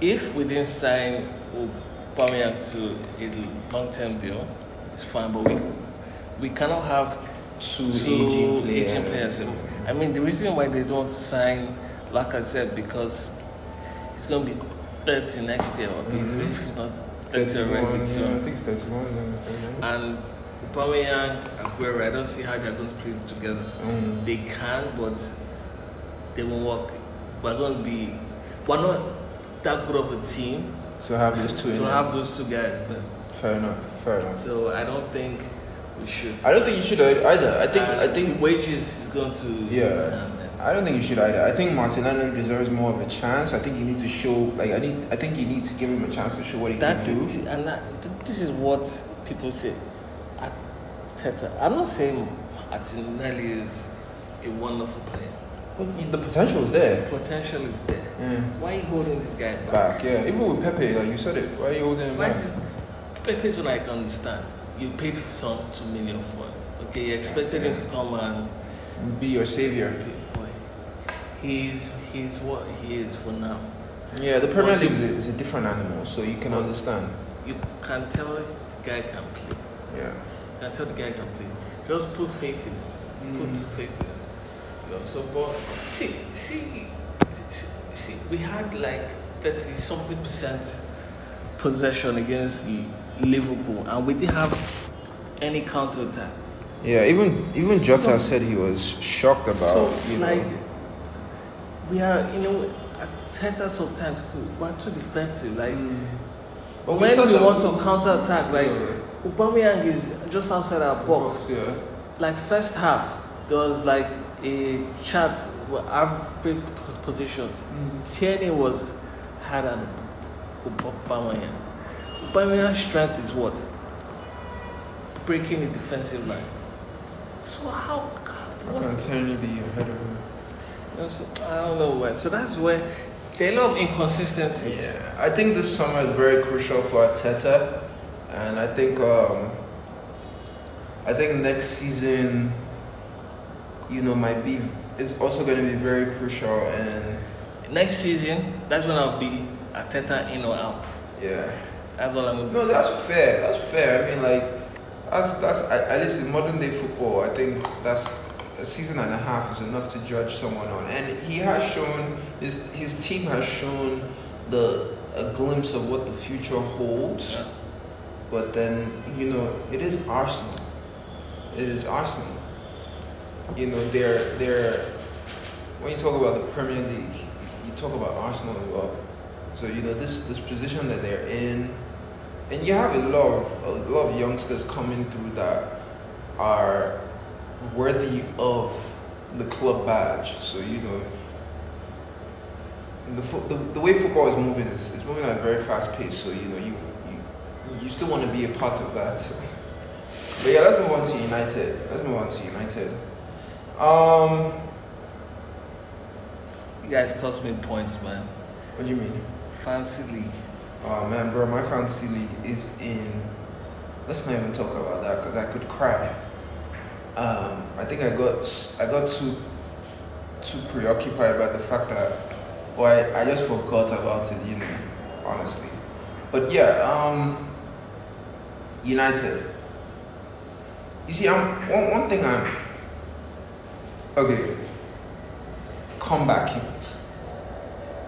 If we didn't sign Aubameyang to a long-term deal, it's fine. But we we cannot have Two, two aging players. aging players. I mean, the reason why they don't want to sign Lacazette because he's going to be 30 next year, or Mhm. if he's not 30 already. 31, So, yeah, I think it's 31. yeah, and Aubameyang, Aguero, I don't see how they're going to play together. Um, They can, but they won't work. We're going to be, we're not that good of a team to have those two to have those two guys. But, Fair enough. Fair enough. so I don't think we should. I don't think you should either. I think I think uh, the wages is going to. Yeah. I don't think you should either. I think Martinelli deserves more of a chance. I think you need to show like I need I think you need to give him a chance to show what he That's can do. it. And that, th- this is what people say. Teta. I'm not saying Martinelli is a wonderful player. But the potential is there. The Potential is there. Yeah. Why are you holding this guy back? Back, yeah. Even with Pepe, like you said it. Why are you holding him Why? back? Pepe's one I can understand. You paid for some two million for him. Okay, you expected him to come and Be your savior. boy. He's he's what he is for now. Yeah, the Premier League is a, is a different animal, so you can understand. You can tell the guy can play. Yeah. You can tell the guy can play. Just put faith in him. Put Mm. faith in him. So but see see see, see we had like thirty something percent possession against Liverpool and we didn't have any counter attack. Yeah, even even Jota So- said he was shocked about so you know like we are you know at Teta sometimes we're too defensive. Like hmm. But when said we want to counter attack, like Yeah. Aubameyang is just outside our box. yeah. Like first half, there was like a chart where average pos- positions. Tierney was had an Aubameyang. Aubameyang's strength is what? Breaking the defensive line. So how? How can Tierney be ahead of him? You know, so I don't know where. So that's where there are a lot of inconsistencies. Yeah, I think this summer is very crucial for Arteta, and I think um, I think next season, you know, might be is also going to be very crucial, and Next season, that's when I'll be Arteta in or out. yeah. That's all I'm going to No, say. that's fair. That's fair. I mean, like, that's that's at at least in modern day football. I think that's a season and a half is enough to judge someone on, and he has shown his his team has shown the a glimpse of what the future holds. Yeah. But then you know, it is Arsenal. It is Arsenal. You know, they're they're when you talk about the Premier League, you talk about Arsenal as well. So you know this this position that they're in, and you have a lot of a lot of youngsters coming through that are worthy of the club badge. So you know the, fo- the, the way football is moving is it's moving at a very fast pace. So you know you you, you still want to be a part of that. [LAUGHS] But yeah, let's move on to United. Let's move on to United. Um, You guys cost me points, man. what do you mean? Fancy league. Oh man, bro, my fantasy league is in. Let's not even talk about that because I could cry. Um, I think I got I got too too preoccupied by the fact that, well, I, I just forgot about it, you know, honestly. But yeah, um, United. You see, I'm one one thing I'm okay. Comeback kings.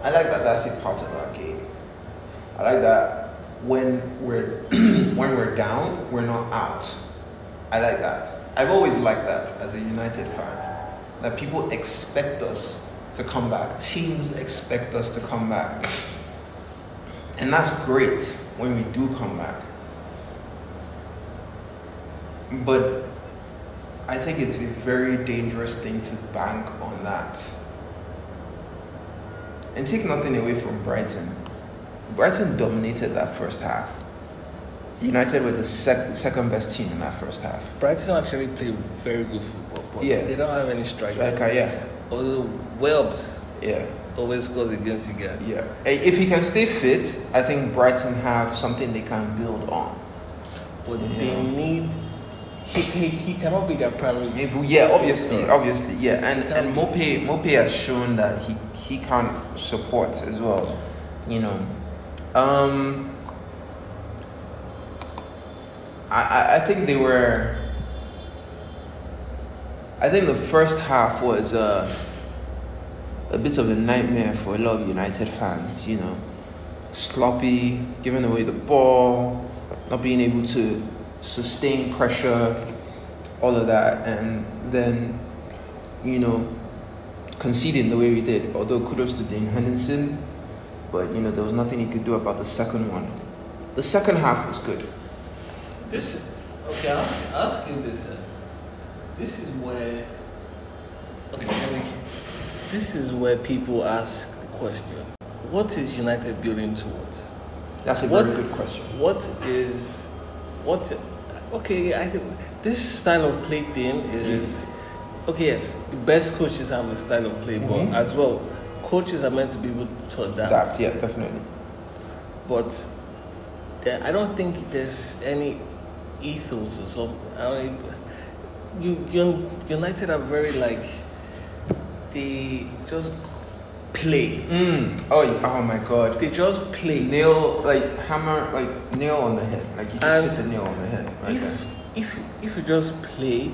I like that. That's a part of our game. I like that when we're [CLEARS THROAT] when we're down, we're not out. I like that. I've always liked that as a United fan. That people expect us to come back. Teams expect us to come back. And that's great when we do come back. But I think it's a very dangerous thing to bank on that. And take nothing away from Brighton. Brighton dominated that first half. United were the sec- second best team in that first half. Brighton actually play very good football, but Yeah. they don't have any striker. Striker, yeah, Although Welbs yeah, always scores against you guys. yeah. If he can stay fit, I think Brighton have something they can build on. But Yeah. they need. He, he, he cannot be their primary. Yeah, obviously, obviously, yeah. And and. Maupay Maupay has shown that he he can support as well. You know, um, I I, I think they were. I think the first half was uh, a bit of a nightmare for a lot of United fans. You know, sloppy, giving away the ball, not being able to sustain pressure, all of that, and then, you know, conceding the way we did. Although kudos to Dean Henderson, but you know there was nothing he could do about the second one. The second half was good. This okay. I'll ask, I'll ask you this. Uh, this is where okay. me- This is where people ask the question: What is United building towards? That's a What- very good question. What is what? Okay, I this style of play thing is okay. Yes, the best coaches have a style of play, Mhm. but as well, coaches are meant to be able to adapt. That yeah, definitely. But there, I don't think there's any ethos or something. I don't, you, you, United are very like they just play. Mm. Oh, oh my God. They just play. Nail like hammer like nail on the head. Like you just hit the nail on the head. Right there. if if if you just play,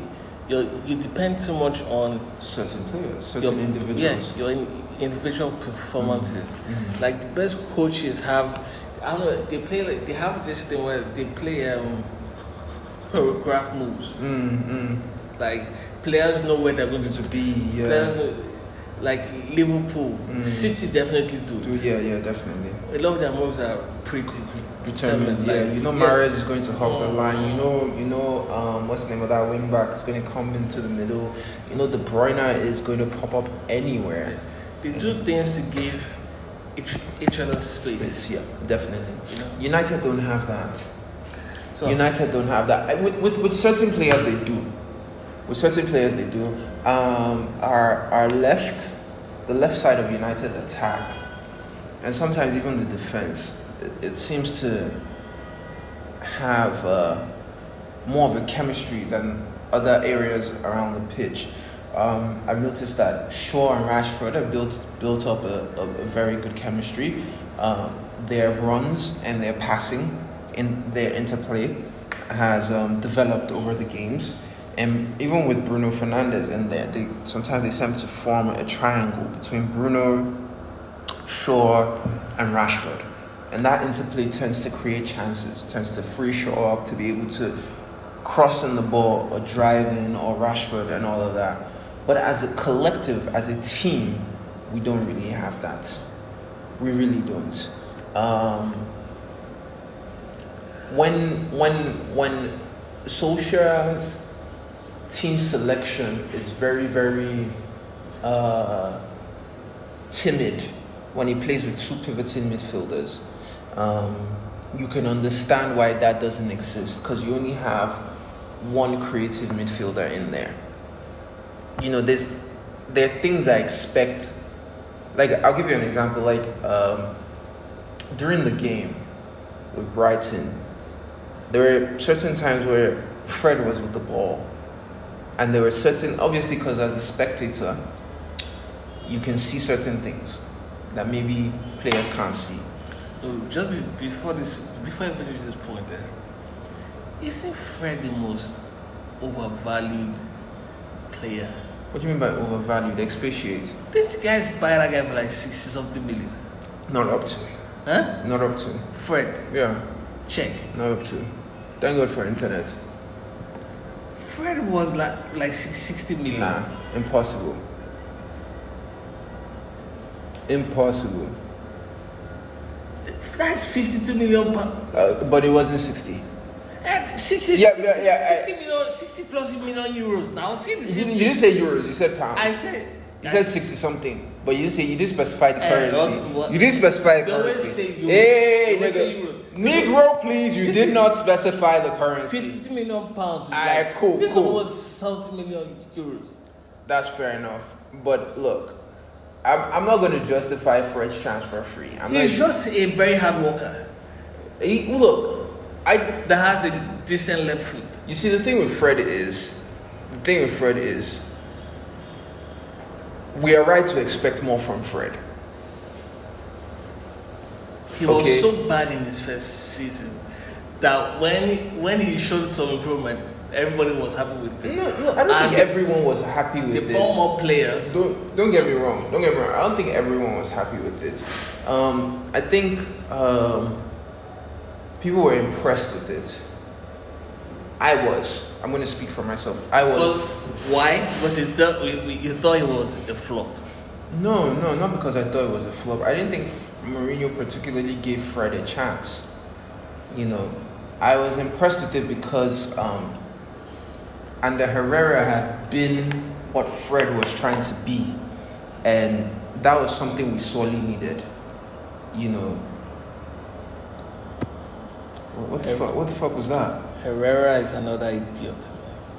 you you depend too much on Certain players, your certain individuals. yeah your in, individual performances. Mhm. Like the best coaches have, I don't know. They play like they have this thing where they play um [LAUGHS] choreographed moves. Mm, mm. Like players know where they're going to. To be yeah. Players like Liverpool, Mm. City definitely do. Do, yeah, yeah, definitely. A lot of their moves are pretty Determined, yeah. like, you know, yes. Mahrez is going to hog the Mm. line. You know, you know, um, what's the name of that wing back is going to come into the middle. You know, De Bruyne is going to pop up anywhere. They do things to give each, each other space. Space, yeah, definitely. Know? United don't have that. So United don't have that. With, with, with certain players, they do. With certain players, they do. Um, our, our left, the left side of United's attack, and sometimes even the defense, it, it seems to have uh, more of a chemistry than other areas around the pitch. Um, I've noticed that Shaw and Rashford have built built up a, a, a very good chemistry. Um, their runs and their passing in their interplay has um, developed over the games. And even with Bruno Fernandes in there, they sometimes they seem to form a triangle between Bruno, Shaw, and Rashford. And that interplay tends to create chances, tends to free Shaw up to be able to cross in the ball or drive in or Rashford and all of that. But as a collective, as a team, we don't really have that. We really don't. um, when when when Solskjaer's team selection is very very uh, timid when he plays with two pivoting midfielders. Um, you can understand why that doesn't exist because you only have one creative midfielder in there. You know, there's there are things I expect. Like I'll give you an example. Like um, during the game with Brighton, there were certain times where Fred was with the ball, and there were certain obviously because as a spectator, you can see certain things that maybe players can't see. Oh, just be, before this, before I finish this point, eh, isn't Fred the most overvalued player? What do you mean by overvalued? Expatiate. Didn't you guys buy that guy for like sixty something million? Not up to. Huh? Not up to. Fred, Yeah, check. not up to. Thank God for internet. Fred was like like six- sixty million. Nah, impossible. Impossible. That's fifty-two million pounds. Uh, but it wasn't 60. Eh, 60, Yeah, 60, yeah, yeah, I- 60 million, 60 plus million euros. Now, see the You you didn't say euros, you said pounds. I said. you said 60 something, but you didn't say, you didn't specify the Eh, currency. what- what- you didn't specify the currency. say euros. Hey, nigga. Negro, please, you did not specify the currency. 50 million pounds. Alright, like, cool, This cool. one was 70 million euros. That's fair enough. But look, I'm, I'm not going to justify Fred's transfer free. I'm He's not, just a very hard worker he, look, I that has a decent left foot. You see, the thing with Fred is, the thing with Fred is, we are right to expect more from Fred. He Okay. was so bad in his first season that when when he showed some improvement, everybody was happy with him. No, no, I don't And think everyone was happy with bought it. more players. Don't don't get me wrong. Don't get me wrong. I don't think everyone was happy with it. Um, I think um, people were impressed with it. I was. I'm going to speak for myself. I was. Because why? Because you thought you thought it was a flop. No, no, not because I thought it was a flop. I didn't think Mourinho particularly gave Fred a chance. You know, I was impressed with it because um, Ander Herrera had been what Fred was trying to be, and that was something we sorely needed. You know. What the fuck? What the fuck was that? Herrera is another idiot.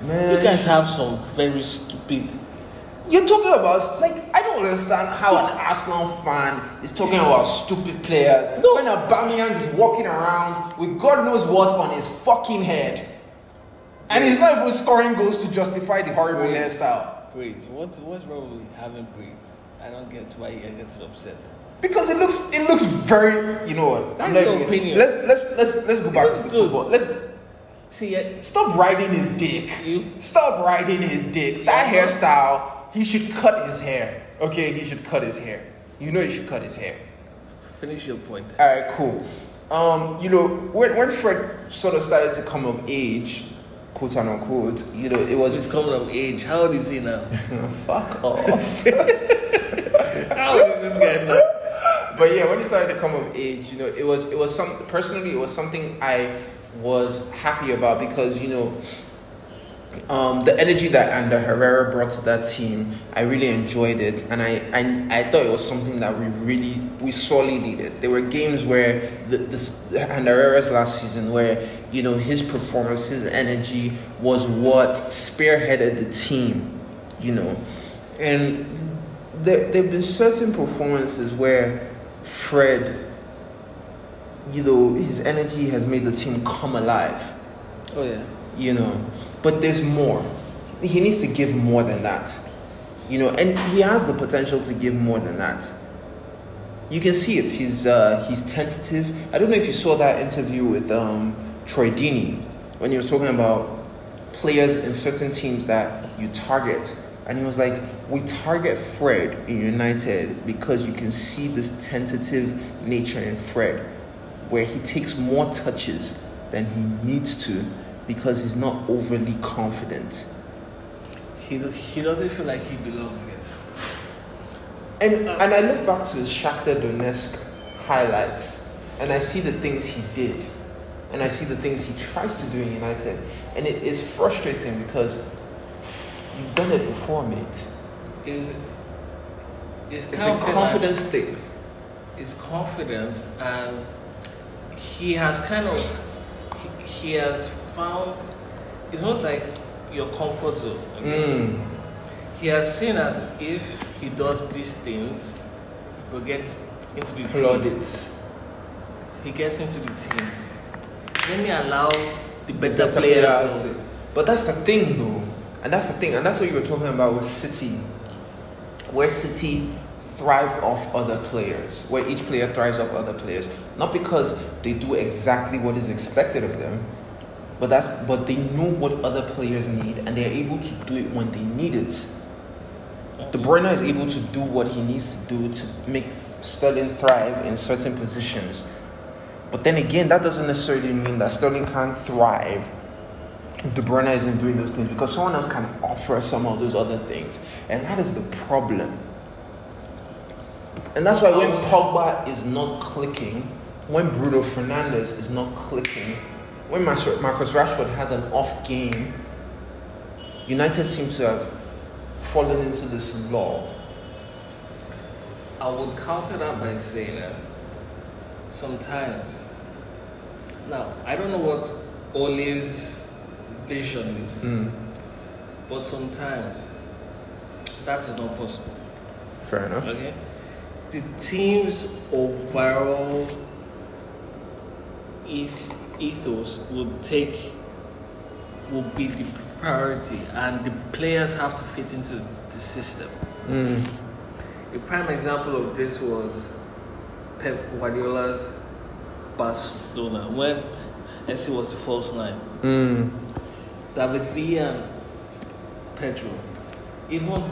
Man, You guys have some very stupid. You're talking about like I don't understand how an Arsenal fan is talking about stupid players No. when Aubameyang is walking around with God knows what on his fucking head, and he's not even scoring goals to justify the horrible Wait. hairstyle Braids. What's what's wrong with having braids? I don't get why you get upset. because it looks it looks very you know what That's your opinion. Let's let's let's let's go back to the good. football. Let's See, yeah, stop riding his dick. you Stop riding his dick. That hairstyle, he should cut his hair. Okay, he should cut his hair. You know he should cut his hair. finish your point. All right, cool. Um, you know, when, when Fred sort of started to come of age, quote and unquote, you know, it He's was coming of age. How old is he now? [LAUGHS] fuck off. [LAUGHS] How old is this guy now? but yeah, when he started to come of age, you know, it was it was some personally it was something I was happy about because you know um, the energy that Ander Herrera brought to that team, I really enjoyed it, and I, I I thought it was something that we really we sorely needed. There were games where the, this Ander Herrera's last season, where you know his performance, his energy was what spearheaded the team, you know, and there there've been certain performances where Fred, you know, his energy has made the team come alive Oh yeah. you know but there's more. He needs to give more than that. You know and he has the potential to give more than that. You can see it. He's uh he's tentative. I don't know if you saw that interview with um troy deeney when he was talking about players in certain teams that you target. And he was like we target fred in united because you can see this tentative nature in fred where he takes more touches than he needs to because he's not overly confident. He do- he doesn't feel like he belongs here. And and I look back to his Shakhtar Donetsk highlights, and I see the things he did, and I see the things he tries to do in United, and it is frustrating because you've done it before, mate. Is is It's a confidence thing. It's confidence, and he has kind of he, he has found. It's almost like your comfort zone. okay? Mm. He has seen that if he does these things, he'll get into the team. He gets into the team. Let me allow the better, Better players. players. But that's the thing, though, and that's the thing, and that's what you were talking about with City, where City thrive off other players, where each player thrives off other players, not because they do exactly what is expected of them, but that's but they know what other players need, and they're able to do it when they need it. De Bruyne is able to do what he needs to do to make Sterling thrive in certain positions. But then again, that doesn't necessarily mean that Sterling can't thrive if De Bruyne isn't doing those things because someone else can offer some of those other things. And that is the problem. And that's why when Pogba is not clicking, when Bruno Fernandes is not clicking, when Marcus Rashford has an off game, United seem to have fallen into this law. I would counter that by saying that sometimes. Now, I don't know what Ole's vision is, Mm, but sometimes that is not possible. fair enough. Okay? The team's overall eth- ethos will take, will be the priority, and the players have to fit into the system. Mm, A prime example of this was Pep Guardiola's Barcelona when Messi was the false nine. mm, David Villa and Pedro, even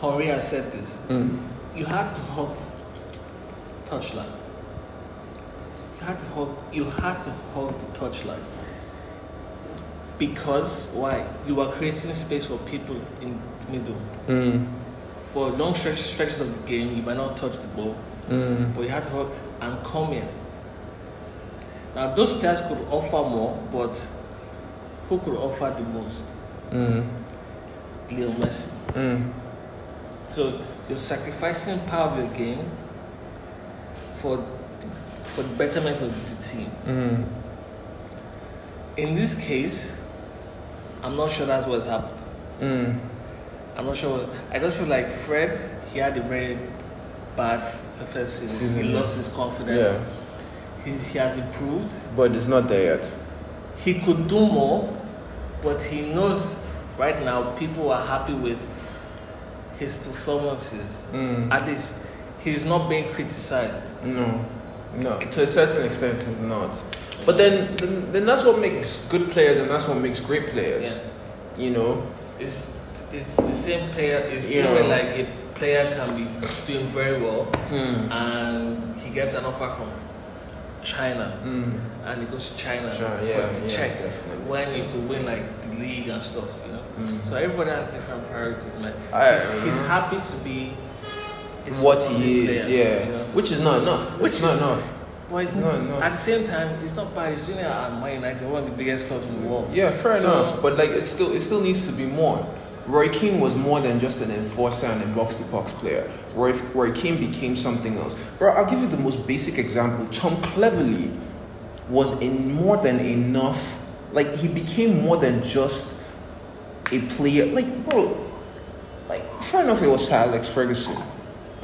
Henry has said this. mm. You had to hug touchline. You had to hug. You had to hug the touchline. Because why? You were creating space for people in the middle. Mm, For long stretch, stretches of the game, you might not touch the ball. mm, but you had to hug and come in. Now those players could offer more, but who could offer the most? mm, Leo Messi. mm. So you're sacrificing part of your game for for the betterment of the team. Mm. In this case, I'm not sure that's what's happened. Mm. I'm not sure. What, I just feel like Fred, he had a very bad first season. Season, he lost his confidence. Yeah, He's, he has improved. but it's not there yet. he could do more, but he knows right now people are happy with his performances. Mm. At least he's not being criticized. No, no. To a certain extent, it's not. But then, then, then that's what makes good players, and that's what makes great players. You know. It's it's the same player. It's the Yeah. same way like a player can be doing very well Mm. and he gets an offer from China Mm. and he goes to China Sure, for yeah, to yeah, check definitely. when you could win like the league and stuff. You know. Mm. So everybody has different priorities, man. I- he's, he's happy to be What he is, player, yeah. you know. Which is not enough. Which it's not enough. But it's No, no. at the same time, it's not bad. He's doing it at Man United, one of the biggest clubs in the world. Yeah, fair So- enough. But like, it still, it still needs to be more. Roy Keane was more than just an enforcer and a box to box player. Roy, Roy Keane became something else. Bro, I'll give you the most basic example. Tom Cleverley was in more than enough. Like he became more than just a player. Like, bro, like fair enough, it was Sir Alex Ferguson,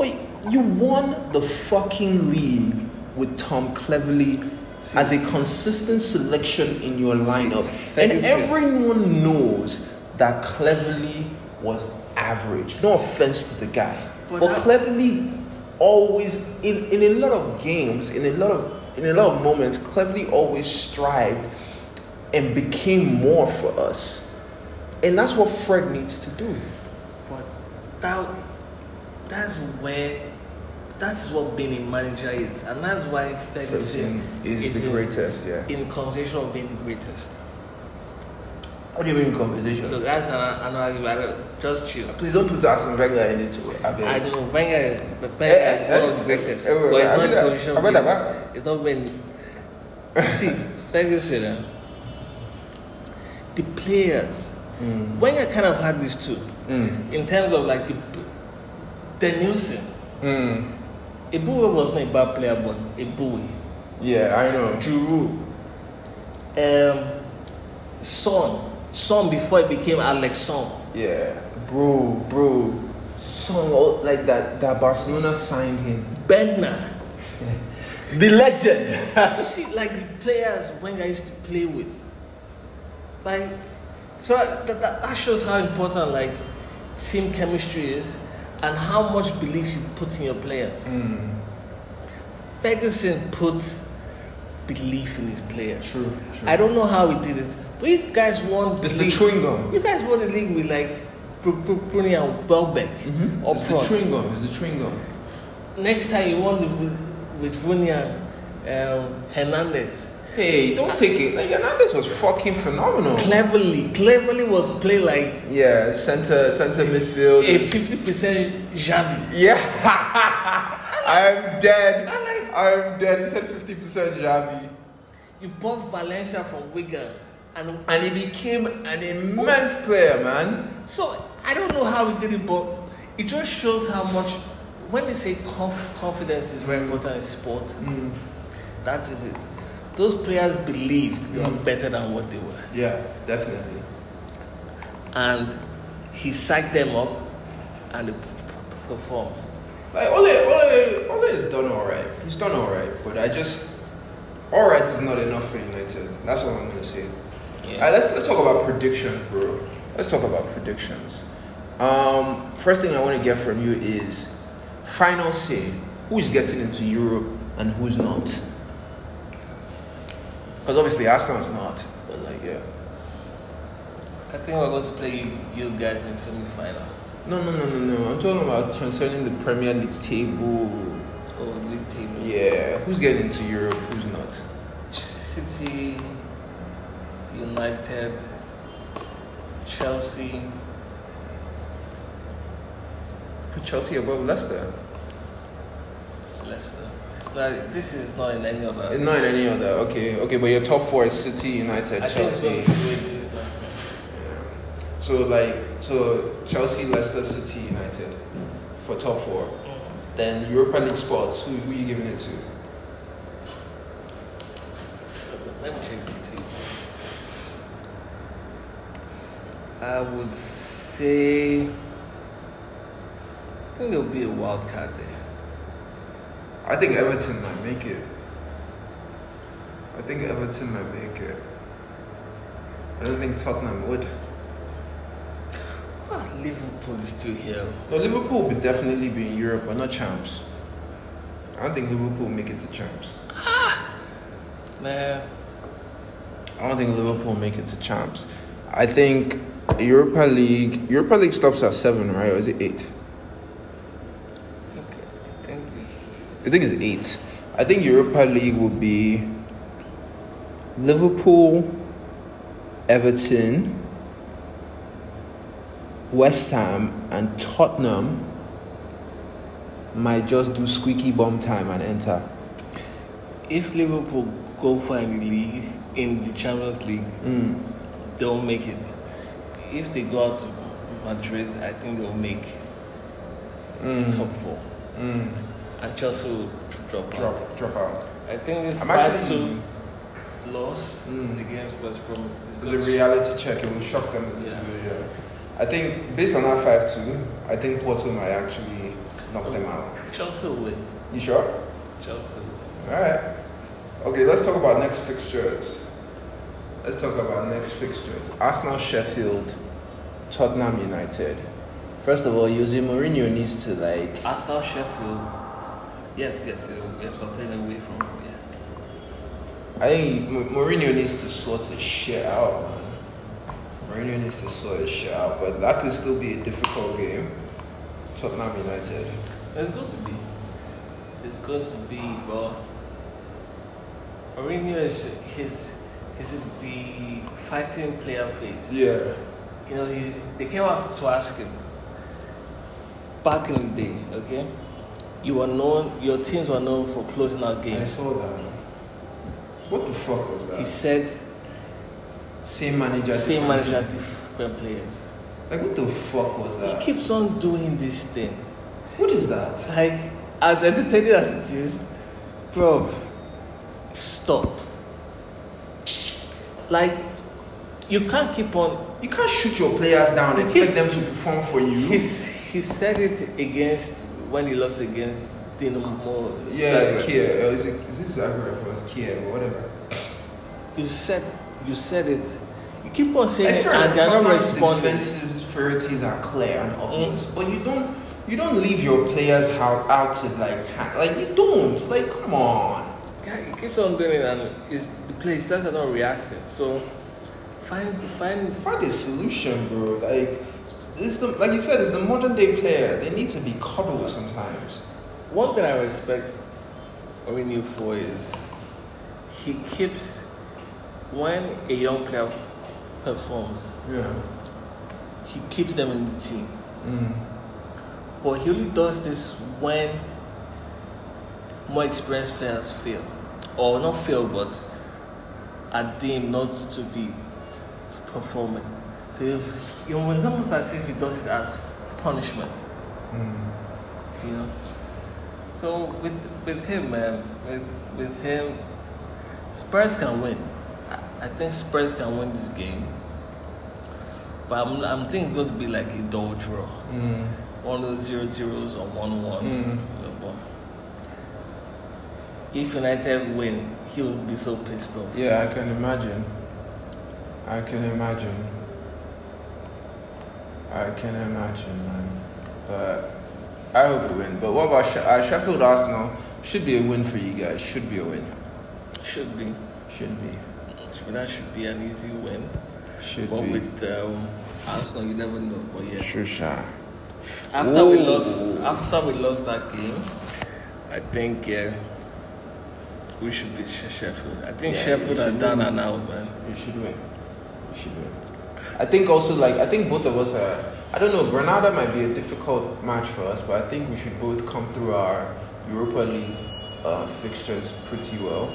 but you won the fucking league with Tom Cleverley as a consistent selection in your lineup, and Ferguson. everyone knows that Cleverley was average. No offense to the guy, But but, that- Cleverley always in, in a lot of games, in a lot of in a lot of moments, Cleverley always strived and became more for us. And that's what Fred needs to do. But that that's where that's what being a manager is, and that's why Ferguson Ferguson is the in- greatest, yeah. in conversation of being the greatest. What do you mean conversation? Look, that's an, an argument. Just chill. Please don't put Arsene Wenger in it. I I don't know. Wenger, but Eh, Wenger eh, is one of eh, the greatest. eh, but it's I not mean position. I mean that- It's not been. See, Ferguson, eh, the players. Mm. Wenger kind of had this too, Mm. in terms of like the Denilson. Mm. Eboué was not a bad player, but Eboué. Yeah, I know. Giroud. Um, Son. Son before he became Alex Song. Yeah, bro, bro. All- like that. That Barcelona signed him. Bendtner. [LAUGHS] The legend. You see like the players Wenger used to play with, like, so that, that, that shows how important like team chemistry is and how much belief you put in your players. Mm. Ferguson put belief in his players. True, true. I don't know how he did it, but you guys won the league. chewing gum. You guys won the league with like Bru- Bru- Bruni and Welbeck Mm-hmm. up It's front. the chewing gum. It's the chewing gum. Next time you won the, with Rooney and um, Hernandez. Hey, don't take it. Like Hernandez was fucking phenomenal. Cleverley, Cleverley was play like Yeah, center center midfield. a fifty percent Xavi. yeah, [LAUGHS] I'm dead. I'm dead. He said fifty percent Xavi, You bought Valencia from Wigan, and and he became an immense player, man. so I don't know how he did it, but it just shows how much. When they say conf- confidence is very important in sport, Mm. that is it. Those players believed they were better than what they were, Yeah, definitely. and he psyched them up, and they performed. Like Ole, Ole, Ole has done all right. He's done all right, but I just all right is not enough for United. That's all I'm gonna say. Alright, let's let's talk about predictions, bro. Let's talk about predictions. Um, first thing I want to get from you is final say. Who is getting into Europe and who's not? Because obviously Arsenal is not, but like yeah. I think we're going to play you, guys in semi-final. No, no, no, no, no. I'm talking about concerning the Premier League table. Oh, league table. Yeah, who's getting into Europe? Who's not? City, United, Chelsea. Put Chelsea above Leicester. Leicester. But this is not in any other. Not in any other. Okay, okay, but your top four is City, United, I Chelsea. going to be with Yeah. So like, so Chelsea, Leicester, City, United for top four. Mm. Then Europa League spots. Who who you giving it to? Let me check the table. I would say. I think there'll be a wild card there. I think Everton might make it. I think Everton might make it. I don't think Tottenham would. Ah, Liverpool is still here. No, Liverpool would definitely be in Europe, but not champs. I don't think Liverpool will make it to champs. Ah, [GASPS] Man, I don't think Liverpool will make it to champs. I think Europa League. Europa League stops at seven, right? Or is it eight? okay. I think it's. I think it's eight. I think Europa League will be Liverpool, Everton, West Ham, and Tottenham might just do squeaky bum time and enter. If Liverpool go far in the league, in the Champions League, Mm. they'll make it. If they go out to Madrid, I think they'll make Mm. top four. Mm. And Chelsea will drop, out. Drop, drop out. I think it's I'm 5 actually. 2 loss Mm. against West Brom. is It was good. a reality check. It will shock them a little Yeah. bit. Yeah. I think based on that five two, I think Porto might actually knock them out. Chelsea will win. You sure? Chelsea All right. Okay, let's talk about next fixtures. Let's talk about next fixtures. Arsenal, Sheffield, Tottenham United. First of all, Jose Mourinho needs to like. Arsenal, Sheffield. Yes, yes, yes, we're playing away from home. yeah. I think M- Mourinho needs to sort his shit out, man. Mourinho needs to sort his shit out, but that could still be a difficult game. Tottenham United. It's going to be. It's going to be, but Mourinho is his is it the fighting player phase? Yeah. You know, he's, they came out to ask him. Back in the day, okay, you were known. Your teams were known for closing out games. I saw that. What the fuck was that? He said, same manager. same different manager, team. different players. Like what the fuck was that? He keeps on doing this thing. What is that? Like, as entertaining as it is, bro, stop. Like, you can't keep on. You can't shoot your players down and expect them to perform for you. He's, he said it against when he lost against Dinamo. yeah, Zagreb. Kia. Uh, is, it, is this Zagreb or Kia or whatever? You said you said it. You keep on saying it, and they're not responding. defensive disparities are clear and obvious, but you don't you don't leave your players how out to like like you don't like come on. Yeah, he keeps on doing it, and it's, the players players are not reacting. So find find Find a solution, bro. Like it's the like you said, it's the modern day player. They need to be coddled sometimes. One thing I respect Mourinho for is he keeps when a young player performs, Yeah. he keeps them in the team. Mm. But he only does this when more experienced players fail, or not fail, but are deemed not to be performing. So you know, it's almost as if he does it as punishment. Mm. you know. So with with him, man, with with him, Spurs can win. I, I think Spurs can win this game. But I'm I'm thinking it's going to be like a dull draw, Mm. one of those zero zeros or one one. Mm. But if United win, he will be so pissed off. Yeah, I can imagine. I can imagine. I can imagine, man. But I hope we win. But what about She- uh, Sheffield Arsenal? Should be a win for you guys. Should be a win. Should be. Should be. That should be an easy win. Should But be. with um, Arsenal, you never know. But yeah. Shusha. After we lost, after we lost that game, I think yeah, we should beat She- Sheffield. I think Yeah, Sheffield are should win. and out, man. You should win. You should win. I think also like I think both of us are. I don't know. Granada might be a difficult match for us, but I think we should both come through our Europa League uh, fixtures pretty well.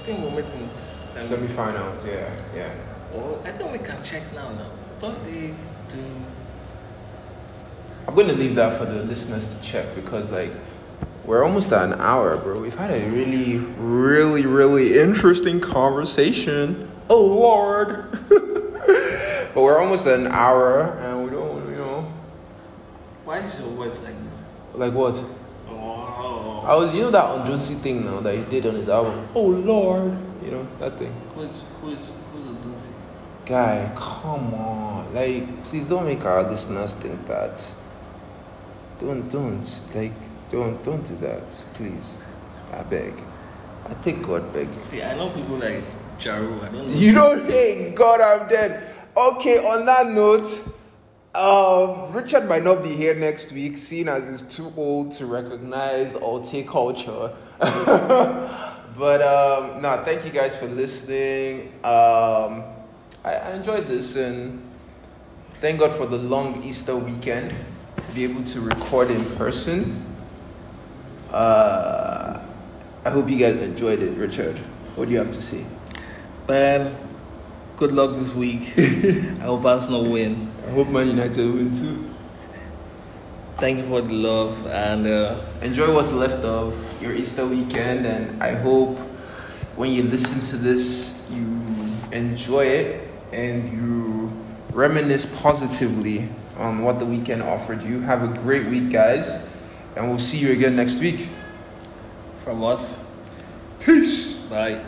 I think we're meeting semi. Semi-finals, yeah, yeah. Oh, I think we can check now. Now, don't they do? I'm gonna leave that for the listeners to check because like we're almost at an hour, bro. We've had a really, really, really interesting conversation. Oh Lord. [LAUGHS] but we're almost at an hour and we don't you know Why is your voice like this? like what? Oh, I was you know that Odunsi thing now that he did on his album. Oh Lord. You know, that thing. who's who's who's Odunsi? Guy, come on. Like, please don't make our listeners think that. Don't, don't. Like, don't, don't do that. Please. I beg. I take God beg. See, I know people like Jaru. I don't know. You know, hey, God, I'm dead. Okay, on that note, um, Richard might not be here next week, seeing as he's too old to recognize Alte culture. [LAUGHS] but um, no, thank you guys for listening. Um, I, I enjoyed this, and thank God for the long Easter weekend to be able to record in person. Uh, I hope you guys enjoyed it, Richard. What do you have to say? Man, good luck this week. [LAUGHS] I hope Arsenal win. I hope Man United win too. Thank you for the love and. Uh, Enjoy what's left of your Easter weekend, and I hope when you listen to this, you enjoy it and you reminisce positively on what the weekend offered you. Have a great week, guys, and we'll see you again next week. from us. Peace. Bye.